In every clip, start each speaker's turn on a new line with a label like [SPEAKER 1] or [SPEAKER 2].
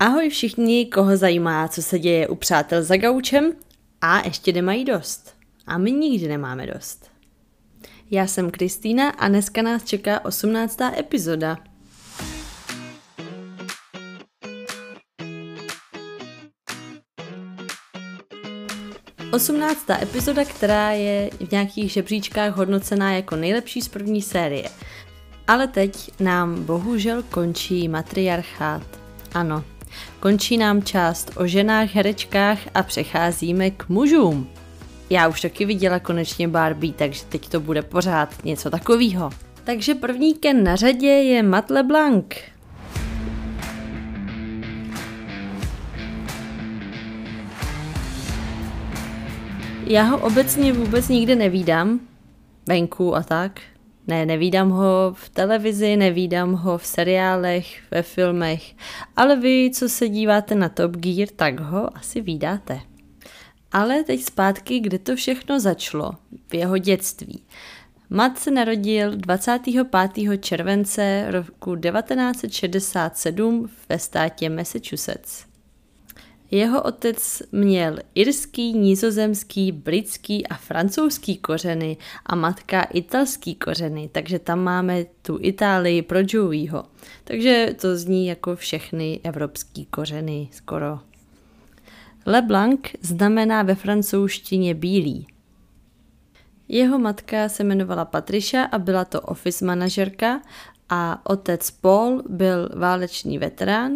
[SPEAKER 1] Ahoj všichni, koho zajímá, co se děje u přátel za gaučem a ještě nemají dost. A my nikdy nemáme dost. Já jsem Kristýna a dneska nás čeká 18. epizoda. Osmnáctá epizoda, která je v nějakých žebříčkách hodnocená jako nejlepší z první série. Ale teď nám bohužel končí matriarchát. Ano, končí nám část o ženách, herečkách a přecházíme k mužům. Já už taky viděla konečně Barbie, takže teď to bude pořád něco takového. Takže první ken na řadě je Matt LeBlanc. Já ho obecně vůbec nikde nevídám, venku a tak. Ne, nevídám ho v televizi, nevídám ho v seriálech, ve filmech, ale vy, co se díváte na Top Gear, tak ho asi vídáte. Ale teď zpátky, kde to všechno začalo, v jeho dětství. Matt se narodil 25. července roku 1967 ve státě Massachusetts. Jeho otec měl irský, nizozemský, britský a francouzský kořeny a matka italský kořeny, takže tam máme tu Itálii pro Joeyho. Takže to zní jako všechny evropský kořeny skoro. Leblanc znamená ve francouzštině bílý. Jeho matka se jmenovala Patricia a byla to office manažerka a otec Paul byl válečný veterán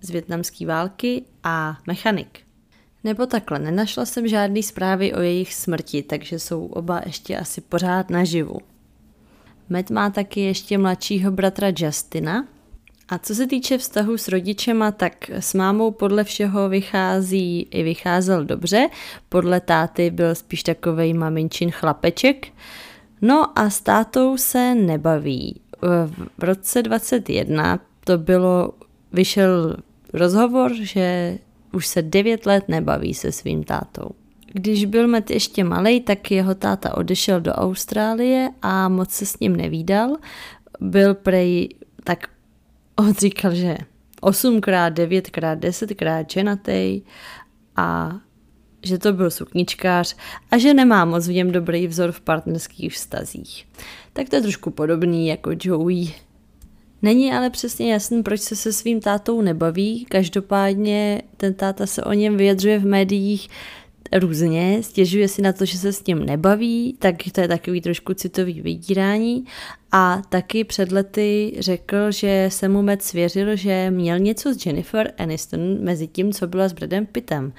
[SPEAKER 1] z větnamské války a mechanik. Nebo takhle, nenašla jsem žádný zprávy o jejich smrti, takže jsou oba ještě asi pořád naživu. Matt má taky ještě mladšího bratra Justina. A co se týče vztahu s rodičema, tak s mámou podle všeho vychází i vycházel dobře. Podle táty byl spíš takovej maminčin chlapeček. No a s tátou se nebaví v roce 21 to bylo, vyšel rozhovor, že už se 9 let nebaví se svým tátou. Když byl Met ještě malý, tak jeho táta odešel do Austrálie a moc se s ním nevídal. Byl prej, tak on říkal, že 8krát, 9krát, 10krát ženatý a že to byl sukničkář a že nemá moc v něm dobrý vzor v partnerských vztazích. Tak to je trošku podobný jako Joey. Není ale přesně jasný, proč se se svým tátou nebaví, každopádně ten táta se o něm vyjadřuje v médiích různě, stěžuje si na to, že se s ním nebaví, tak to je takový trošku citový vydírání a taky před lety řekl, že se mu Matt svěřil, že měl něco s Jennifer Aniston mezi tím, co byla s Bradem Pittem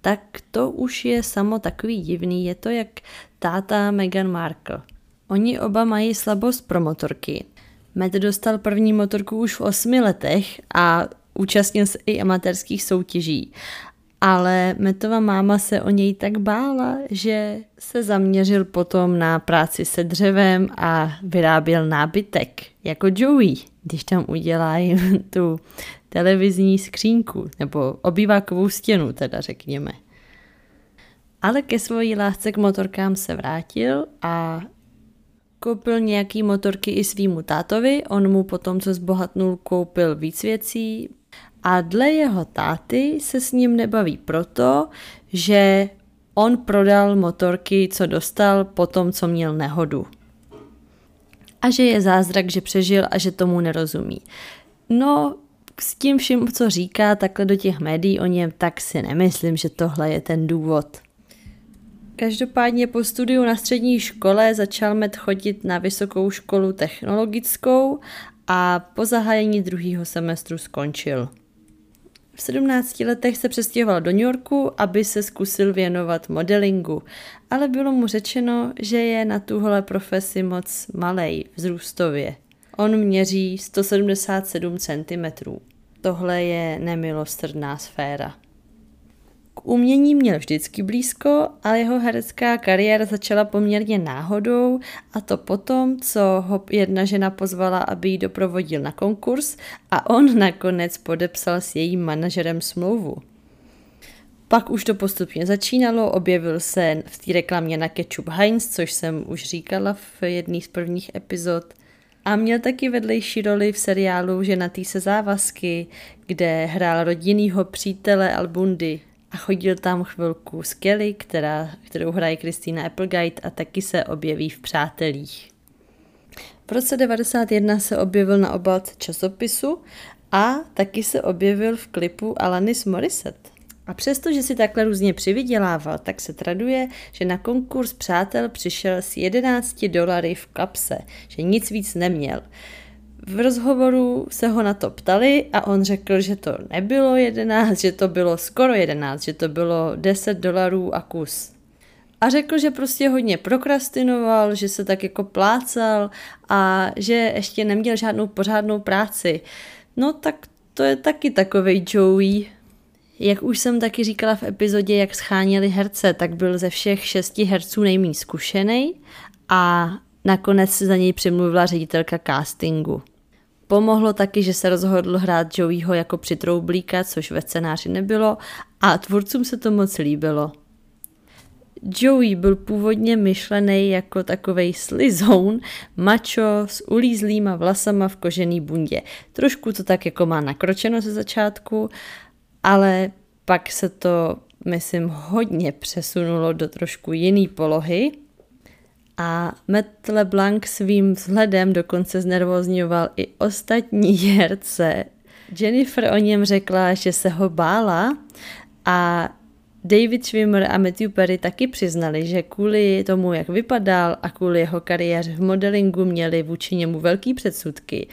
[SPEAKER 1] tak to už je samo takový divný. Je to jak táta Meghan Markle. Oni oba mají slabost pro motorky. Matt dostal první motorku už v osmi letech a účastnil se i amatérských soutěží. Ale Metova máma se o něj tak bála, že se zaměřil potom na práci se dřevem a vyráběl nábytek, jako Joey, když tam udělá jim tu televizní skřínku, nebo obývákovou stěnu, teda řekněme. Ale ke svojí lásce k motorkám se vrátil a koupil nějaký motorky i svýmu tátovi, on mu potom, co zbohatnul, koupil víc věcí a dle jeho táty se s ním nebaví proto, že on prodal motorky, co dostal po tom, co měl nehodu. A že je zázrak, že přežil a že tomu nerozumí. No, s tím vším, co říká takhle do těch médií o něm, tak si nemyslím, že tohle je ten důvod. Každopádně po studiu na střední škole začal Met chodit na vysokou školu technologickou a po zahájení druhého semestru skončil. V 17 letech se přestěhoval do New Yorku, aby se zkusil věnovat modelingu, ale bylo mu řečeno, že je na tuhle profesi moc malej vzrůstově. On měří 177 cm. Tohle je nemilostrdná sféra. K umění měl vždycky blízko, ale jeho herecká kariéra začala poměrně náhodou a to potom, co ho jedna žena pozvala, aby ji doprovodil na konkurs a on nakonec podepsal s jejím manažerem smlouvu. Pak už to postupně začínalo, objevil se v té reklamě na ketchup Heinz, což jsem už říkala v jedné z prvních epizod – A měl taky vedlejší roli v seriálu Ženatý se závazky, kde hrál rodinného přítele Albundy a chodil tam chvilku s Kelly, která, kterou hraje Kristýna Applegate a taky se objeví v Přátelích. V roce 1991 se objevil na obálce časopisu a taky se objevil v klipu Alanis Morissette. A přesto, že si takhle různě přivydělával, tak se traduje, že na konkurs přátel přišel s 11 dolary v kapse, že nic víc neměl. V rozhovoru se ho na to ptali a on řekl, že to nebylo 11, že to bylo skoro 11, že to bylo 10 dolarů a kus. A řekl, že prostě hodně prokrastinoval, že se tak jako plácal a že ještě neměl žádnou pořádnou práci. No tak to je taky takovej Joey. Jak už jsem taky říkala v epizodě, jak scháněli herce, tak byl ze všech šesti herců nejméně zkušený a nakonec se za něj přimluvila ředitelka castingu. Pomohlo taky, že se rozhodl hrát Joeyho jako přitroublíka, což ve scénáři nebylo a tvůrcům se to moc líbilo. Joey byl původně myšlený jako takovej slizoun, macho s ulízlýma vlasama v kožený bundě. Trošku to tak jako má nakročeno ze začátku, ale pak se to, myslím, hodně přesunulo do trošku jiný polohy a Matt LeBlanc svým vzhledem dokonce znervozňoval i ostatní herce. Jennifer o něm řekla, že se ho bála a David Schwimmer a Matthew Perry taky přiznali, že kvůli tomu, jak vypadal a kvůli jeho kariéře v modelingu měli vůči němu velký předsudky,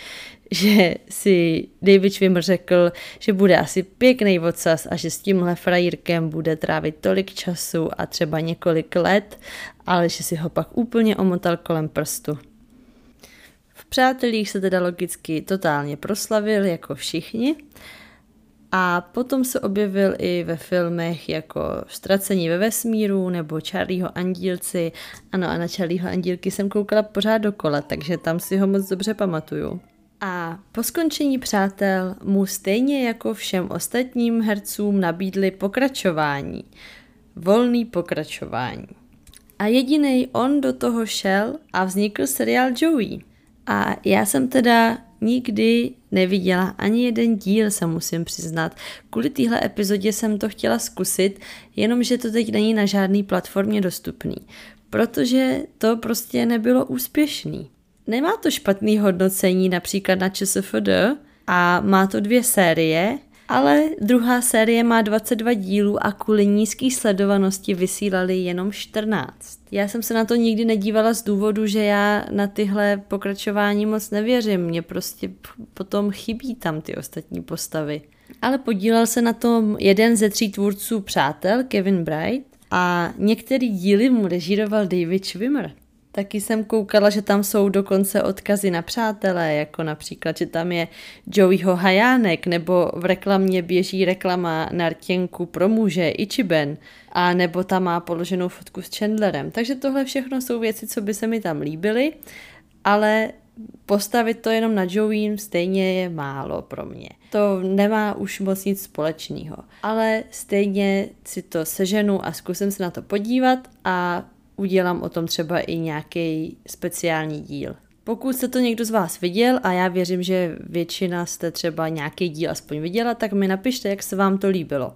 [SPEAKER 1] že si David Schwimmer řekl, že bude asi pěkný ocas a že s tímhle frajírkem bude trávit tolik času a třeba několik let, ale že si ho pak úplně omotal kolem prstu. V Přátelích se teda logicky totálně proslavil, jako všichni, a potom se objevil i ve filmech jako Ztracení ve vesmíru nebo Charlieho andílci. Ano, a na Charlieho andílky jsem koukala pořád dokola, takže tam si ho moc dobře pamatuju. A po skončení přátel mu stejně jako všem ostatním hercům nabídli pokračování. Volný pokračování. A jediný on do toho šel a vznikl seriál Joey. A já jsem teda nikdy neviděla ani jeden díl, se musím přiznat. Kvůli téhle epizodě jsem to chtěla zkusit, jenomže to teď není na žádné platformě dostupný, protože to prostě nebylo úspěšný. Nemá to špatný hodnocení například na ČSFD a má to dvě série, ale druhá série má 22 dílů a kvůli nízké sledovanosti vysílali jenom 14. Já jsem se na to nikdy nedívala z důvodu, že já na tyhle pokračování moc nevěřím. Mně prostě potom chybí tam ty ostatní postavy. Ale podílel se na tom jeden ze tří tvůrců Přátel, Kevin Bright, a některý díly mu režíroval David Schwimmer. Taky jsem koukala, že tam jsou dokonce odkazy na přátelé, jako například, že tam je Joeyho hajánek, nebo v reklamě běží reklama na rtěnku pro muže, Ichiben, a nebo tam má položenou fotku s Chandlerem. Takže tohle všechno jsou věci, co by se mi tam líbily, ale postavit to jenom na Joey stejně je málo pro mě. To nemá už moc nic společného. Ale stejně si to seženu a zkusím se na to podívat a udělám o tom třeba i nějaký speciální díl. Pokud jste to někdo z vás viděl a já věřím, že většina jste třeba nějaký díl aspoň viděla, tak mi napište, jak se vám to líbilo.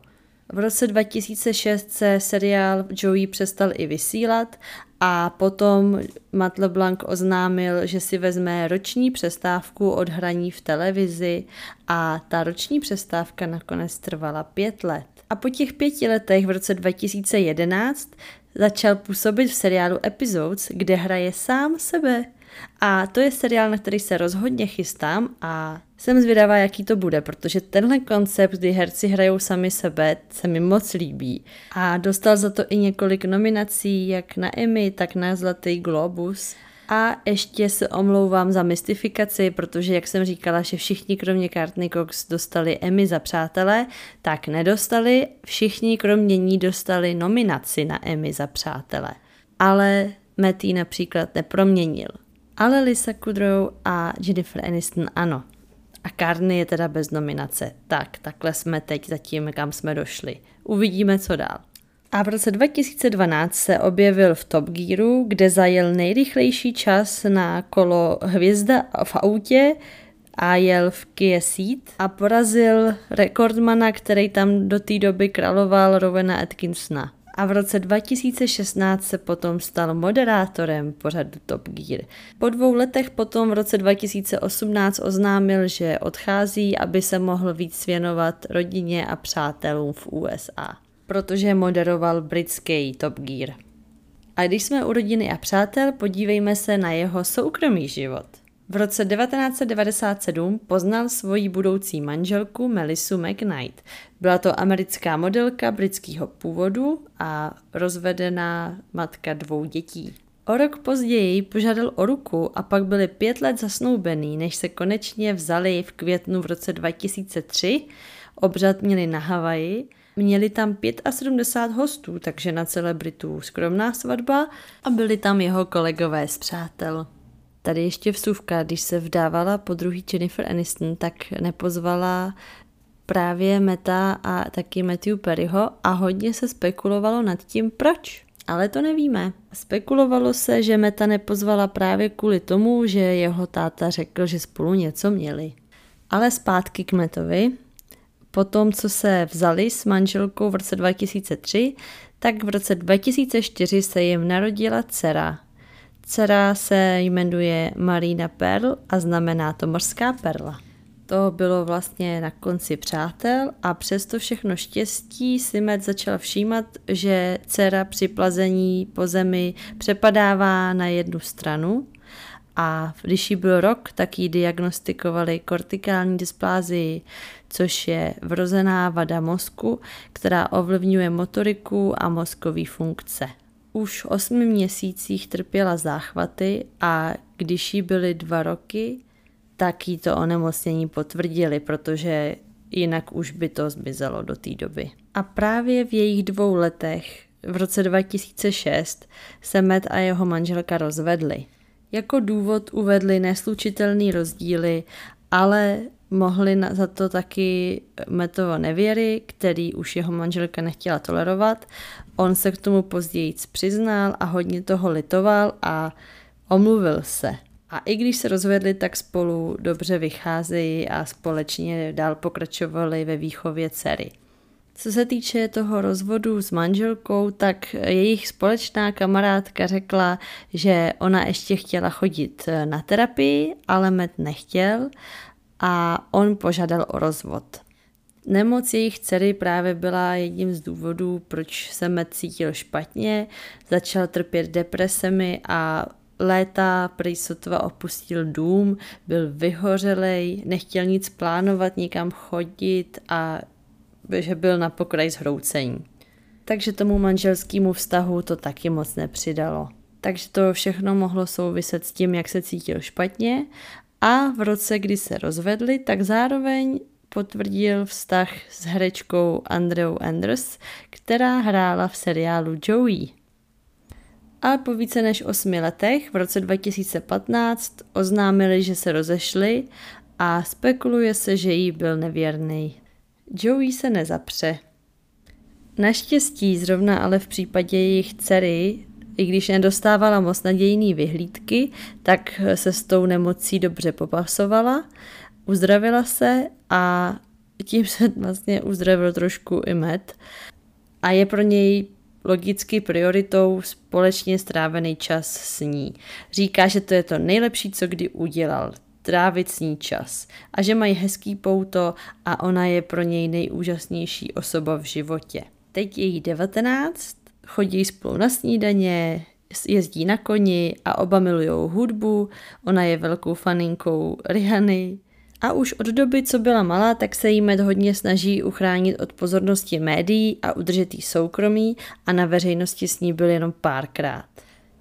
[SPEAKER 1] V roce 2006 se seriál Joey přestal i vysílat a potom Matt LeBlanc oznámil, že si vezme roční přestávku od hraní v televizi a ta roční přestávka nakonec trvala pět let. A po těch pěti letech v roce 2011 začal působit v seriálu Episodes, kde hraje sám sebe. A to je seriál, na který se rozhodně chystám a jsem zvědavá, jaký to bude, protože tenhle koncept, kdy herci hrajou sami sebe, se mi moc líbí. A dostal za to i několik nominací, jak na Emmy, tak na Zlatý Globus. A ještě se omlouvám za mystifikaci, protože jak jsem říkala, že všichni kromě Courtney Cox dostali Emmy za přátelé, tak nedostali, všichni kromě ní dostali nominaci na Emmy za přátelé. Ale Matty například neproměnil. Ale Lisa Kudrow a Jennifer Aniston ano. A Carney je teda bez nominace. Tak, takhle jsme teď zatím, kam jsme došli. Uvidíme, co dál. A v roce 2012 se objevil v Top Gearu, kde zajel nejrychlejší čas na kolo Hvězda v autě a jel v Kia Ceed a porazil rekordmana, který tam do té doby královal Rowena Atkinsona. A v roce 2016 se potom stal moderátorem pořadu Top Gear. Po dvou letech potom v roce 2018 oznámil, že odchází, aby se mohl víc věnovat rodině a přátelům v USA, protože moderoval britský Top Gear. A když jsme u rodiny a přátel, podívejme se na jeho soukromý život. V roce 1997 poznal svoji budoucí manželku Melissu McKnight. Byla to americká modelka britského původu a rozvedená matka dvou dětí. O rok později požádal o ruku a pak byli pět let zasnoubený, než se konečně vzali v květnu v roce 2003. Obřad měli na Havaji, měli tam 75 hostů, takže na celebritu skromná svatba a byli tam jeho kolegové z přátel. Tady ještě vsuvka, když se vdávala po druhý Jennifer Aniston, tak nepozvala právě Meta a taky Matthew Perryho a hodně se spekulovalo nad tím, proč. Ale to nevíme. Spekulovalo se, že Meta nepozvala právě kvůli tomu, že jeho táta řekl, že spolu něco měli. Ale zpátky k Metovi. Po tom, co se vzali s manželkou v roce 2003, tak v roce 2004 se jim narodila dcera Dcera se jmenuje Marina Perl a znamená to mořská perla. To bylo vlastně na konci přátel a přesto všechno štěstí si Med začal všímat, že dcera při plazení po zemi přepadává na jednu stranu a když jí byl rok, tak jí diagnostikovali kortikální dysplázii, což je vrozená vada mozku, která ovlivňuje motoriku a mozkové funkce už v osmi měsících trpěla záchvaty a když jí byly dva roky, tak jí to onemocnění potvrdili, protože jinak už by to zmizelo do té doby. A právě v jejich dvou letech, v roce 2006, se Matt a jeho manželka rozvedli. Jako důvod uvedli neslučitelný rozdíly, ale mohli na, za to taky Metovo nevěry, který už jeho manželka nechtěla tolerovat. On se k tomu později přiznal a hodně toho litoval a omluvil se. A i když se rozvedli, tak spolu dobře vycházejí a společně dál pokračovali ve výchově dcery. Co se týče toho rozvodu s manželkou, tak jejich společná kamarádka řekla, že ona ještě chtěla chodit na terapii, ale Met nechtěl a on požádal o rozvod. Nemoc jejich dcery právě byla jedním z důvodů, proč se Matt cítil špatně, začal trpět depresemi a léta prý sotva opustil dům, byl vyhořelej, nechtěl nic plánovat, nikam chodit a že byl na pokraji zhroucení. Takže tomu manželskému vztahu to taky moc nepřidalo. Takže to všechno mohlo souviset s tím, jak se cítil špatně a v roce, kdy se rozvedli, tak zároveň potvrdil vztah s herečkou Andreou Anders, která hrála v seriálu Joey. Ale po více než osmi letech v roce 2015 oznámili, že se rozešli a spekuluje se, že jí byl nevěrný. Joey se nezapře. Naštěstí zrovna ale v případě jejich dcery i když nedostávala moc nadějný vyhlídky, tak se s tou nemocí dobře popasovala, uzdravila se a tím se vlastně uzdravil trošku i med. A je pro něj logicky prioritou společně strávený čas s ní. Říká, že to je to nejlepší, co kdy udělal, trávit s ní čas a že mají hezký pouto a ona je pro něj nejúžasnější osoba v životě. Teď je jí 19 chodí spolu na snídaně, jezdí na koni a oba milují hudbu, ona je velkou faninkou Rihanny. A už od doby, co byla malá, tak se jí Med hodně snaží uchránit od pozornosti médií a udržet jí soukromí a na veřejnosti s ní byl jenom párkrát.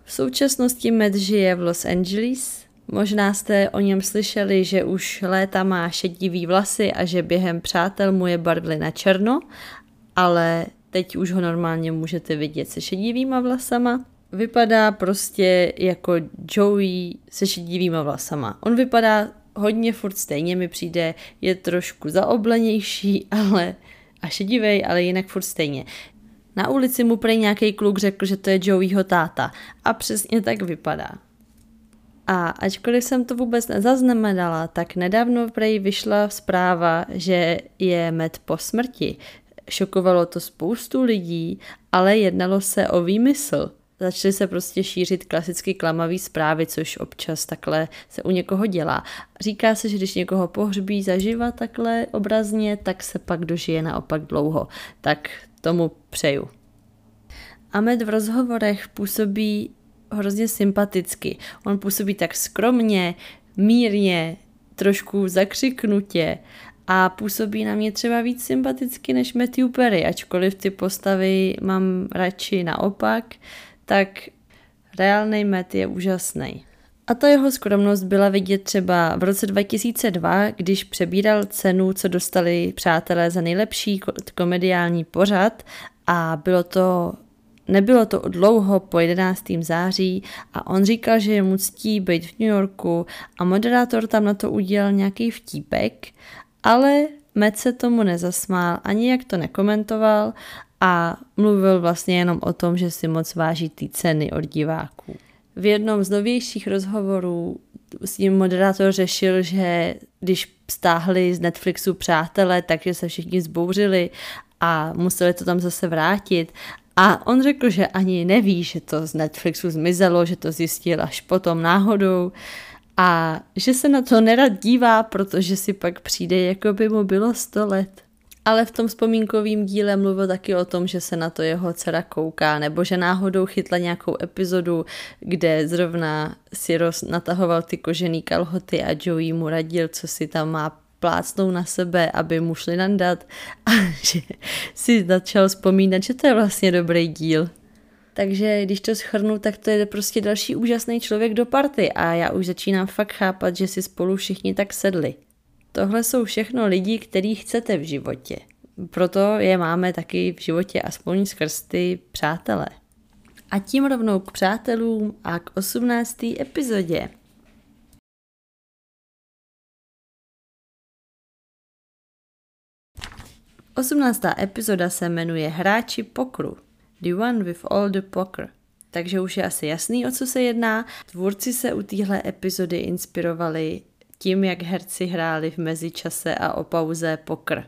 [SPEAKER 1] V současnosti Med žije v Los Angeles. Možná jste o něm slyšeli, že už léta má šedivý vlasy a že během přátel mu je barvili na černo, ale teď už ho normálně můžete vidět se šedivýma vlasama. Vypadá prostě jako Joey se šedivýma vlasama. On vypadá hodně furt stejně, mi přijde, je trošku zaoblenější, ale a šedivej, ale jinak furt stejně. Na ulici mu prej nějaký kluk řekl, že to je Joeyho táta. A přesně tak vypadá. A ačkoliv jsem to vůbec nezaznamenala, tak nedávno prej vyšla zpráva, že je med po smrti. Šokovalo to spoustu lidí, ale jednalo se o výmysl. Začaly se prostě šířit klasicky klamavý zprávy, což občas takhle se u někoho dělá. Říká se, že když někoho pohřbí zaživa takhle obrazně, tak se pak dožije naopak dlouho. Tak tomu přeju. Ahmed v rozhovorech působí hrozně sympaticky. On působí tak skromně, mírně, trošku zakřiknutě a působí na mě třeba víc sympaticky než Matthew Perry, ačkoliv ty postavy mám radši naopak, tak reálný Matt je úžasný. A ta jeho skromnost byla vidět třeba v roce 2002, když přebíral cenu, co dostali přátelé za nejlepší komediální pořad a bylo to Nebylo to dlouho po 11. září a on říkal, že je mu ctí být v New Yorku a moderátor tam na to udělal nějaký vtípek, ale Matt se tomu nezasmál, ani jak to nekomentoval a mluvil vlastně jenom o tom, že si moc váží ty ceny od diváků. V jednom z novějších rozhovorů s ním moderátor řešil, že když stáhli z Netflixu přátelé, takže se všichni zbouřili a museli to tam zase vrátit a on řekl, že ani neví, že to z Netflixu zmizelo, že to zjistil až potom náhodou a že se na to nerad dívá, protože si pak přijde, jako by mu bylo 100 let. Ale v tom vzpomínkovém díle mluvil taky o tom, že se na to jeho dcera kouká, nebo že náhodou chytla nějakou epizodu, kde zrovna si roz natahoval ty kožený kalhoty a Joey mu radil, co si tam má plácnou na sebe, aby mu šli nandat a že si začal vzpomínat, že to je vlastně dobrý díl. Takže když to schrnu, tak to je prostě další úžasný člověk do party a já už začínám fakt chápat, že si spolu všichni tak sedli. Tohle jsou všechno lidi, který chcete v životě. Proto je máme taky v životě aspoň skrz ty přátelé. A tím rovnou k přátelům a k 18. epizodě. 18. epizoda se jmenuje Hráči pokru. The one with all the poker. Takže už je asi jasný, o co se jedná. Tvůrci se u téhle epizody inspirovali tím, jak herci hráli v mezičase a o pauze pokr.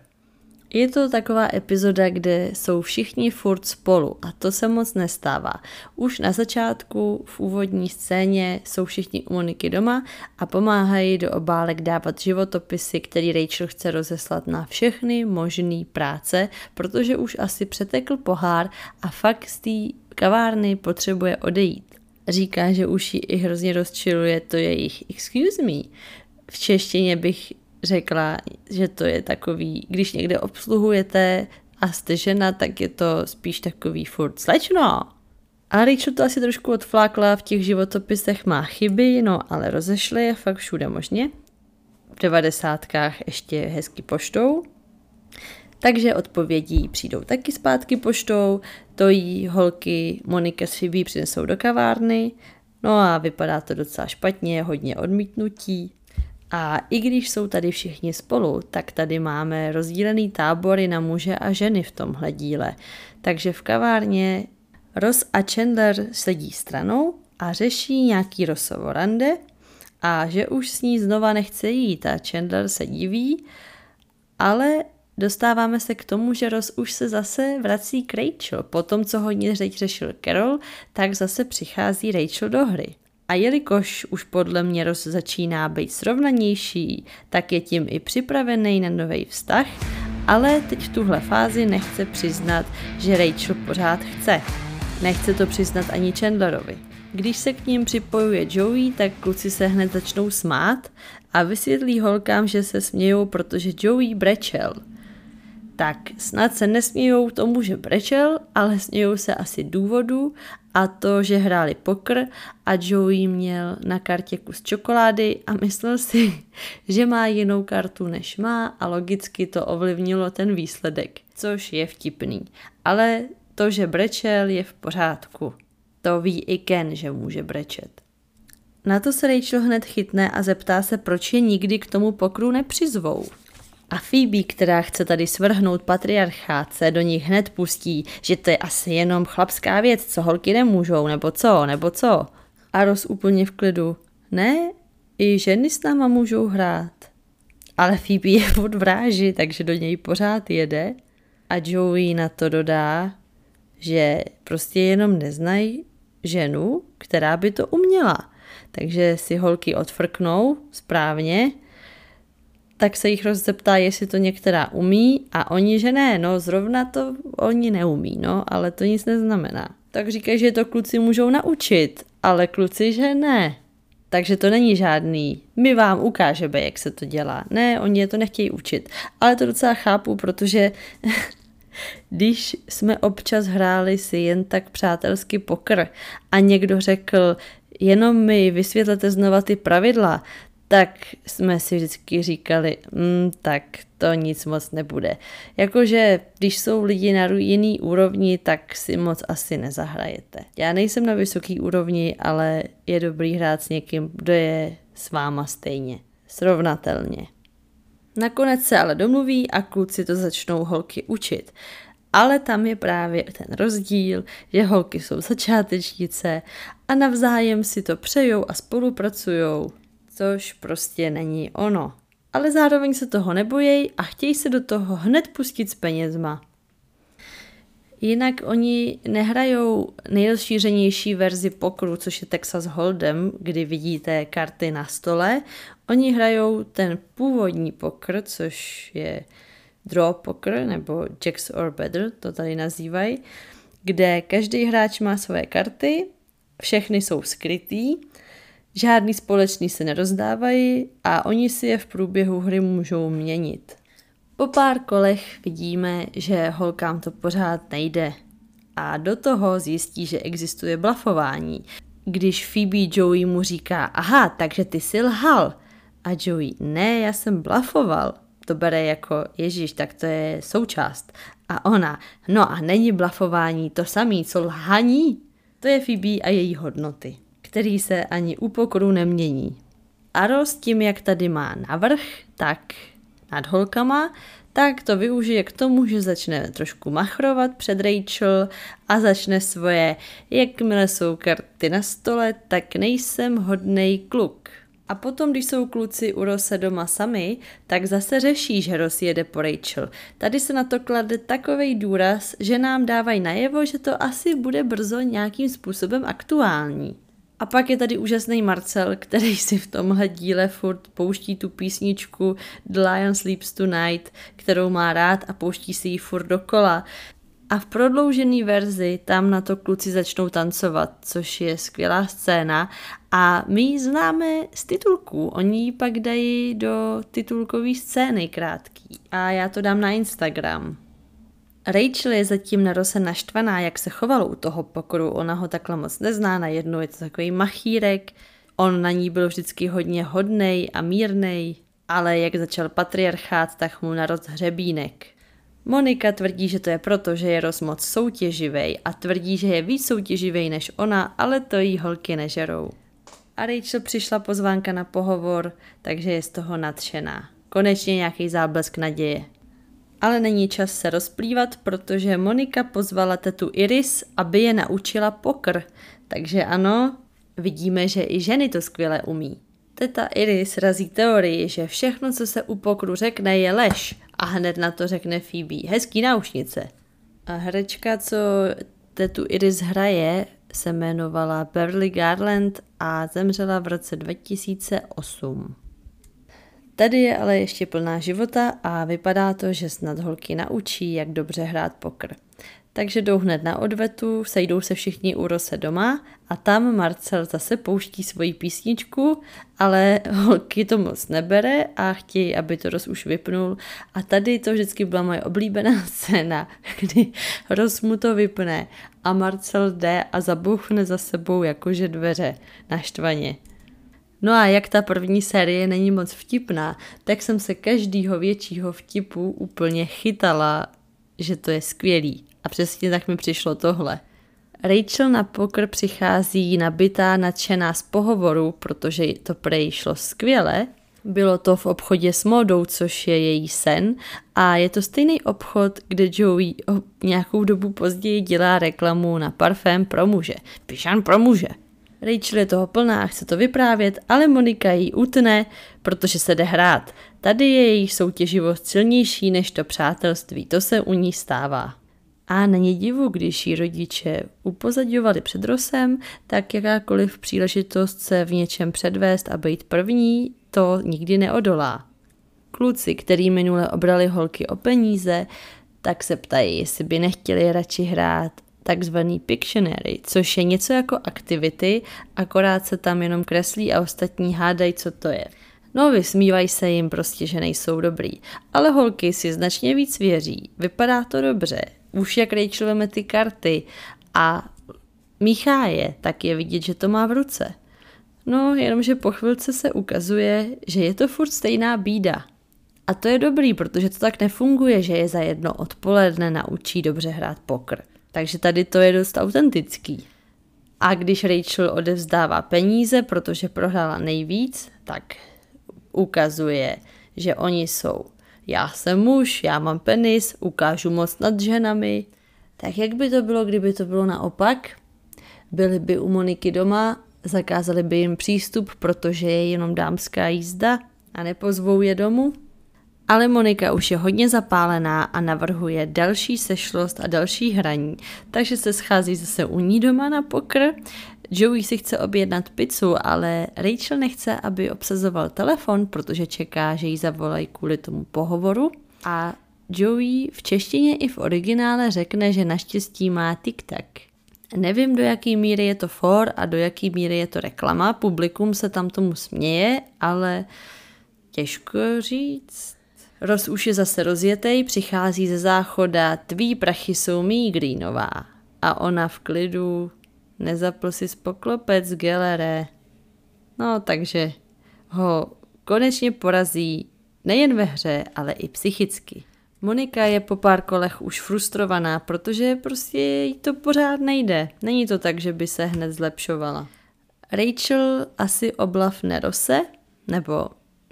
[SPEAKER 1] Je to taková epizoda, kde jsou všichni furt spolu a to se moc nestává. Už na začátku v úvodní scéně jsou všichni u Moniky doma a pomáhají do obálek dávat životopisy, který Rachel chce rozeslat na všechny možné práce, protože už asi přetekl pohár a fakt z té kavárny potřebuje odejít. Říká, že už ji i hrozně rozčiluje to jejich excuse me. V češtině bych řekla, že to je takový, když někde obsluhujete a jste žena, tak je to spíš takový furt slečno. A Rachel to asi trošku odflákla, v těch životopisech má chyby, no ale rozešly je fakt všude možně. V devadesátkách ještě hezky poštou. Takže odpovědí přijdou taky zpátky poštou, to jí holky Monika s přinesou do kavárny, no a vypadá to docela špatně, hodně odmítnutí. A i když jsou tady všichni spolu, tak tady máme rozdílený tábory na muže a ženy v tomhle díle. Takže v kavárně Ross a Chandler sedí stranou a řeší nějaký Rossovo rande a že už s ní znova nechce jít a Chandler se diví, ale dostáváme se k tomu, že Ross už se zase vrací k Rachel. Po tom, co hodně řeč řešil Carol, tak zase přichází Rachel do hry. A jelikož už podle mě Ross začíná být srovnanější, tak je tím i připravený na nový vztah, ale teď v tuhle fázi nechce přiznat, že Rachel pořád chce. Nechce to přiznat ani Chandlerovi. Když se k ním připojuje Joey, tak kluci se hned začnou smát a vysvětlí holkám, že se smějou, protože Joey brečel – tak snad se nesmějou tomu, že brečel, ale smějou se asi důvodu a to, že hráli pokr a Joey měl na kartě kus čokolády a myslel si, že má jinou kartu než má a logicky to ovlivnilo ten výsledek, což je vtipný. Ale to, že brečel, je v pořádku. To ví i Ken, že může brečet. Na to se Rachel hned chytne a zeptá se, proč je nikdy k tomu pokru nepřizvou. A Phoebe, která chce tady svrhnout patriarchát, se do nich hned pustí, že to je asi jenom chlapská věc, co holky nemůžou, nebo co, nebo co. A Ross úplně v klidu. Ne, i ženy s náma můžou hrát. Ale Phoebe je od vráži, takže do něj pořád jede. A Joey na to dodá, že prostě jenom neznají ženu, která by to uměla. Takže si holky odfrknou správně, tak se jich rozeptá, jestli to některá umí a oni, že ne, no zrovna to oni neumí, no, ale to nic neznamená. Tak říkají, že to kluci můžou naučit, ale kluci, že ne. Takže to není žádný, my vám ukážeme, jak se to dělá. Ne, oni je to nechtějí učit. Ale to docela chápu, protože když jsme občas hráli si jen tak přátelsky pokr a někdo řekl, jenom mi vysvětlete znova ty pravidla, tak jsme si vždycky říkali, mm, tak to nic moc nebude. Jakože když jsou lidi na jiný úrovni, tak si moc asi nezahrajete. Já nejsem na vysoký úrovni, ale je dobrý hrát s někým, kdo je s váma stejně, srovnatelně. Nakonec se ale domluví a kluci to začnou holky učit. Ale tam je právě ten rozdíl, že holky jsou začátečnice a navzájem si to přejou a spolupracujou, což prostě není ono. Ale zároveň se toho nebojí a chtějí se do toho hned pustit s penězma. Jinak oni nehrajou nejrozšířenější verzi pokru, což je Texas Hold'em, kdy vidíte karty na stole. Oni hrajou ten původní pokr, což je draw poker nebo jacks or better, to tady nazývají, kde každý hráč má své karty, všechny jsou skrytý, žádný společný se nerozdávají a oni si je v průběhu hry můžou měnit. Po pár kolech vidíme, že holkám to pořád nejde a do toho zjistí, že existuje blafování. Když Phoebe Joey mu říká, aha, takže ty jsi lhal. A Joey, ne, já jsem blafoval. To bere jako, ježíš, tak to je součást. A ona, no a není blafování to samý, co lhaní? To je Phoebe a její hodnoty, který se ani u pokoru nemění. A s tím, jak tady má navrh, tak nad holkama, tak to využije k tomu, že začne trošku machrovat před Rachel a začne svoje, jakmile jsou karty na stole, tak nejsem hodnej kluk. A potom, když jsou kluci u Rose doma sami, tak zase řeší, že Ross jede po Rachel. Tady se na to klade takový důraz, že nám dávají najevo, že to asi bude brzo nějakým způsobem aktuální. A pak je tady úžasný Marcel, který si v tomhle díle furt pouští tu písničku The Lion Sleeps Tonight, kterou má rád a pouští si ji furt dokola. A v prodloužené verzi tam na to kluci začnou tancovat, což je skvělá scéna. A my ji známe z titulků. Oni ji pak dají do titulkové scény krátký. A já to dám na Instagram. Rachel je zatím na Rose naštvaná, jak se chovalo u toho pokoru. Ona ho takhle moc nezná, najednou je to takový machírek. On na ní byl vždycky hodně hodnej a mírnej, ale jak začal patriarchát, tak mu narost hřebínek. Monika tvrdí, že to je proto, že je Ross moc soutěživej a tvrdí, že je víc soutěživej než ona, ale to jí holky nežerou. A Rachel přišla pozvánka na pohovor, takže je z toho nadšená. Konečně nějaký záblesk naděje. Ale není čas se rozplývat, protože Monika pozvala tetu Iris, aby je naučila pokr. Takže ano, vidíme, že i ženy to skvěle umí. Teta Iris razí teorii, že všechno, co se u pokru řekne, je lež a hned na to řekne Phoebe. Hezký náušnice. A herečka, co tetu Iris hraje, se jmenovala Beverly Garland a zemřela v roce 2008. Tady je ale ještě plná života a vypadá to, že snad holky naučí, jak dobře hrát pokr. Takže jdou hned na odvetu, sejdou se všichni u Rose doma a tam Marcel zase pouští svoji písničku, ale holky to moc nebere a chtějí, aby to Ros už vypnul. A tady to vždycky byla moje oblíbená scéna, kdy Ros mu to vypne a Marcel jde a zabuchne za sebou jakože dveře naštvaně. No a jak ta první série není moc vtipná, tak jsem se každýho většího vtipu úplně chytala, že to je skvělý. A přesně tak mi přišlo tohle. Rachel na pokr přichází nabitá, nadšená z pohovoru, protože to prej šlo skvěle, Bylo to v obchodě s modou, což je její sen a je to stejný obchod, kde Joey nějakou dobu později dělá reklamu na parfém pro muže. Pišan pro muže. Rachel je toho plná, chce to vyprávět, ale Monika jí utne, protože se jde hrát. Tady je jejich soutěživost silnější než to přátelství, to se u ní stává. A není divu, když ji rodiče upozadňovali před Rosem, tak jakákoliv příležitost se v něčem předvést a být první, to nikdy neodolá. Kluci, který minule obrali holky o peníze, tak se ptají, jestli by nechtěli radši hrát takzvaný Pictionary, což je něco jako aktivity, akorát se tam jenom kreslí a ostatní hádají, co to je. No, vysmívají se jim prostě, že nejsou dobrý. Ale holky si značně víc věří. Vypadá to dobře. Už jak Rachel veme ty karty a míchá je, tak je vidět, že to má v ruce. No, jenomže po chvilce se ukazuje, že je to furt stejná bída. A to je dobrý, protože to tak nefunguje, že je za jedno odpoledne naučí dobře hrát pokr. Takže tady to je dost autentický. A když Rachel odevzdává peníze, protože prohrála nejvíc, tak ukazuje, že oni jsou já jsem muž, já mám penis, ukážu moc nad ženami. Tak jak by to bylo, kdyby to bylo naopak? Byli by u Moniky doma, zakázali by jim přístup, protože je jenom dámská jízda a nepozvou je domů? Ale Monika už je hodně zapálená a navrhuje další sešlost a další hraní, takže se schází zase u ní doma na pokr. Joey si chce objednat pizzu, ale Rachel nechce, aby obsazoval telefon, protože čeká, že jí zavolají kvůli tomu pohovoru. A Joey v češtině i v originále řekne, že naštěstí má TikTok. Nevím, do jaký míry je to for a do jaký míry je to reklama. Publikum se tam tomu směje, ale těžko říct. Roz už je zase rozjetej, přichází ze záchoda, tví prachy jsou mý Greenová. A ona v klidu, nezapl si spoklopec, gelere. No, takže ho konečně porazí nejen ve hře, ale i psychicky. Monika je po pár kolech už frustrovaná, protože prostě jí to pořád nejde. Není to tak, že by se hned zlepšovala. Rachel asi oblav nerose, nebo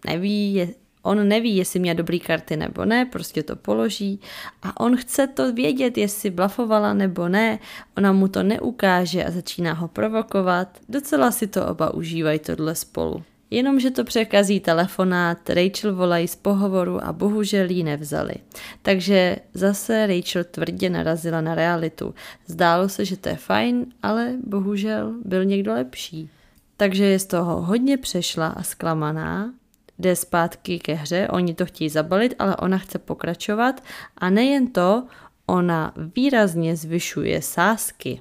[SPEAKER 1] neví, je, On neví, jestli měl dobrý karty nebo ne, prostě to položí a on chce to vědět, jestli blafovala nebo ne, ona mu to neukáže a začíná ho provokovat. Docela si to oba užívají tohle spolu. Jenomže to překazí telefonát, Rachel volají z pohovoru a bohužel jí nevzali. Takže zase Rachel tvrdě narazila na realitu. Zdálo se, že to je fajn, ale bohužel byl někdo lepší. Takže je z toho hodně přešla a zklamaná jde zpátky ke hře, oni to chtějí zabalit, ale ona chce pokračovat a nejen to, ona výrazně zvyšuje sázky.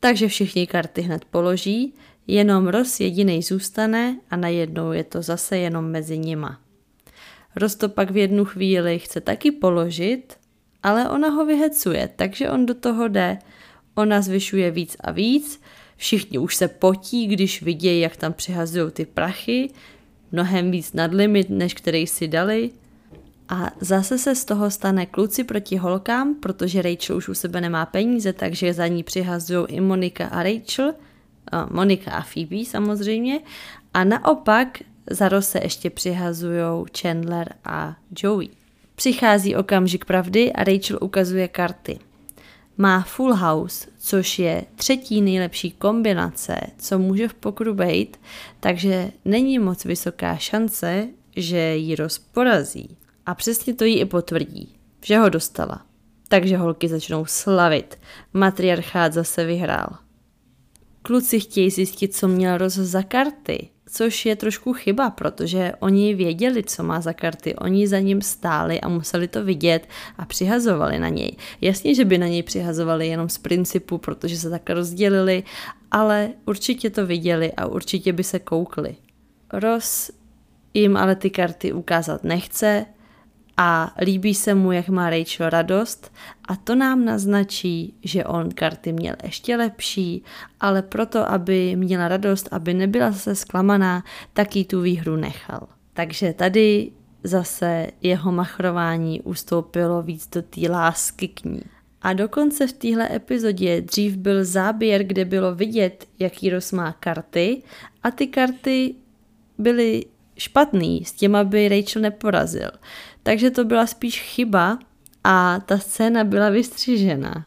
[SPEAKER 1] Takže všichni karty hned položí, jenom Ross jediný zůstane a najednou je to zase jenom mezi nima. Ross to pak v jednu chvíli chce taky položit, ale ona ho vyhecuje, takže on do toho jde. Ona zvyšuje víc a víc, všichni už se potí, když vidějí, jak tam přihazují ty prachy, mnohem víc nad limit, než který si dali. A zase se z toho stane kluci proti holkám, protože Rachel už u sebe nemá peníze, takže za ní přihazují i Monika a Rachel, Monika a Phoebe samozřejmě. A naopak za Rose ještě přihazují Chandler a Joey. Přichází okamžik pravdy a Rachel ukazuje karty má full house, což je třetí nejlepší kombinace, co může v pokru být, takže není moc vysoká šance, že ji rozporazí. A přesně to jí i potvrdí, že ho dostala. Takže holky začnou slavit. Matriarchát zase vyhrál. Kluci chtějí zjistit, co měl roz za karty což je trošku chyba, protože oni věděli, co má za karty, oni za ním stáli a museli to vidět a přihazovali na něj. Jasně, že by na něj přihazovali jenom z principu, protože se tak rozdělili, ale určitě to viděli a určitě by se koukli. Ross jim ale ty karty ukázat nechce, a líbí se mu, jak má Rachel radost a to nám naznačí, že on karty měl ještě lepší, ale proto, aby měla radost, aby nebyla zase zklamaná, tak jí tu výhru nechal. Takže tady zase jeho machrování ustoupilo víc do té lásky k ní. A dokonce v téhle epizodě dřív byl záběr, kde bylo vidět, jaký Ross má karty a ty karty byly špatný, s těma by Rachel neporazil. Takže to byla spíš chyba a ta scéna byla vystřižena.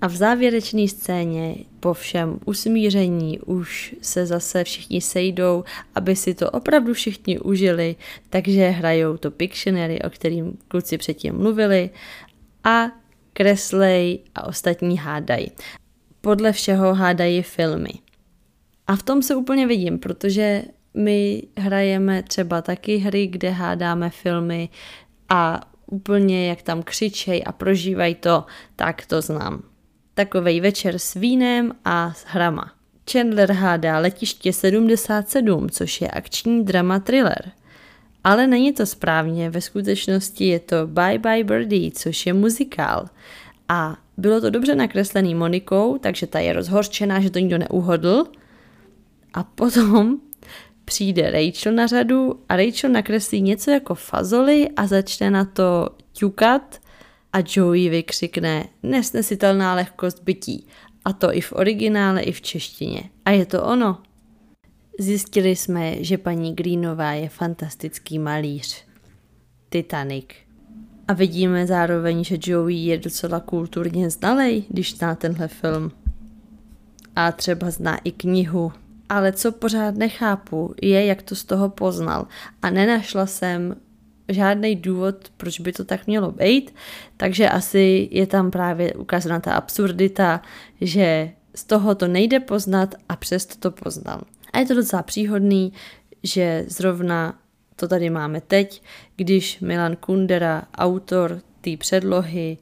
[SPEAKER 1] A v závěrečné scéně po všem usmíření už se zase všichni sejdou, aby si to opravdu všichni užili, takže hrajou to Pictionary, o kterým kluci předtím mluvili a kreslej a ostatní hádají. Podle všeho hádají filmy. A v tom se úplně vidím, protože my hrajeme třeba taky hry, kde hádáme filmy a úplně jak tam křičej a prožívají to, tak to znám. Takovej večer s vínem a s hrama. Chandler hádá Letiště 77, což je akční drama thriller. Ale není to správně, ve skutečnosti je to Bye Bye Birdie, což je muzikál. A bylo to dobře nakreslený Monikou, takže ta je rozhorčená, že to nikdo neuhodl. A potom přijde Rachel na řadu a Rachel nakreslí něco jako fazoli a začne na to ťukat a Joey vykřikne nesnesitelná lehkost bytí. A to i v originále, i v češtině. A je to ono. Zjistili jsme, že paní Greenová je fantastický malíř. Titanic. A vidíme zároveň, že Joey je docela kulturně znalej, když zná tenhle film. A třeba zná i knihu. Ale co pořád nechápu, je, jak to z toho poznal. A nenašla jsem žádný důvod, proč by to tak mělo být, takže asi je tam právě ukázána ta absurdita, že z toho to nejde poznat a přesto to poznal. A je to docela příhodný, že zrovna to tady máme teď, když Milan Kundera, autor té předlohy,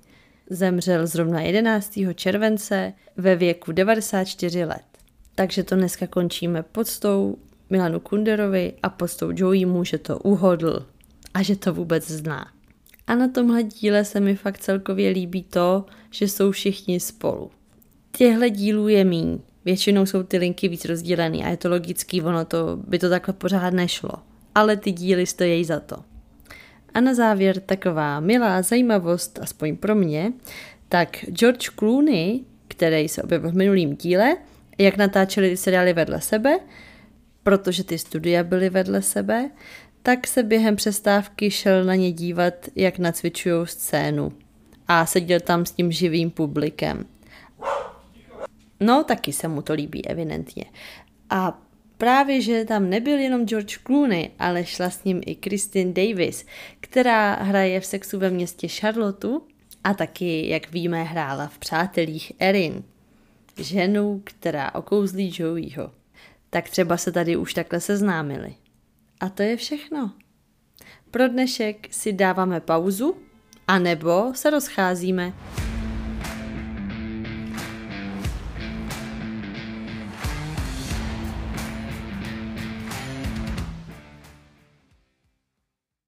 [SPEAKER 1] zemřel zrovna 11. července ve věku 94 let. Takže to dneska končíme podstou Milanu Kunderovi a podstou Joeymu, že to uhodl a že to vůbec zná. A na tomhle díle se mi fakt celkově líbí to, že jsou všichni spolu. Těhle dílů je míň. Většinou jsou ty linky víc rozdělený a je to logický, ono to, by to takhle pořád nešlo. Ale ty díly stojí za to. A na závěr taková milá zajímavost, aspoň pro mě, tak George Clooney, který se objevil v minulém díle, jak natáčeli seriály vedle sebe, protože ty studia byly vedle sebe, tak se během přestávky šel na ně dívat, jak nacvičují scénu. A seděl tam s tím živým publikem. No, taky se mu to líbí, evidentně. A právě, že tam nebyl jenom George Clooney, ale šla s ním i Christine Davis, která hraje v sexu ve městě Charlotte a taky, jak víme, hrála v Přátelích Erin, ženu, která okouzlí Joeyho. Tak třeba se tady už takhle seznámili. A to je všechno. Pro dnešek si dáváme pauzu, anebo se rozcházíme.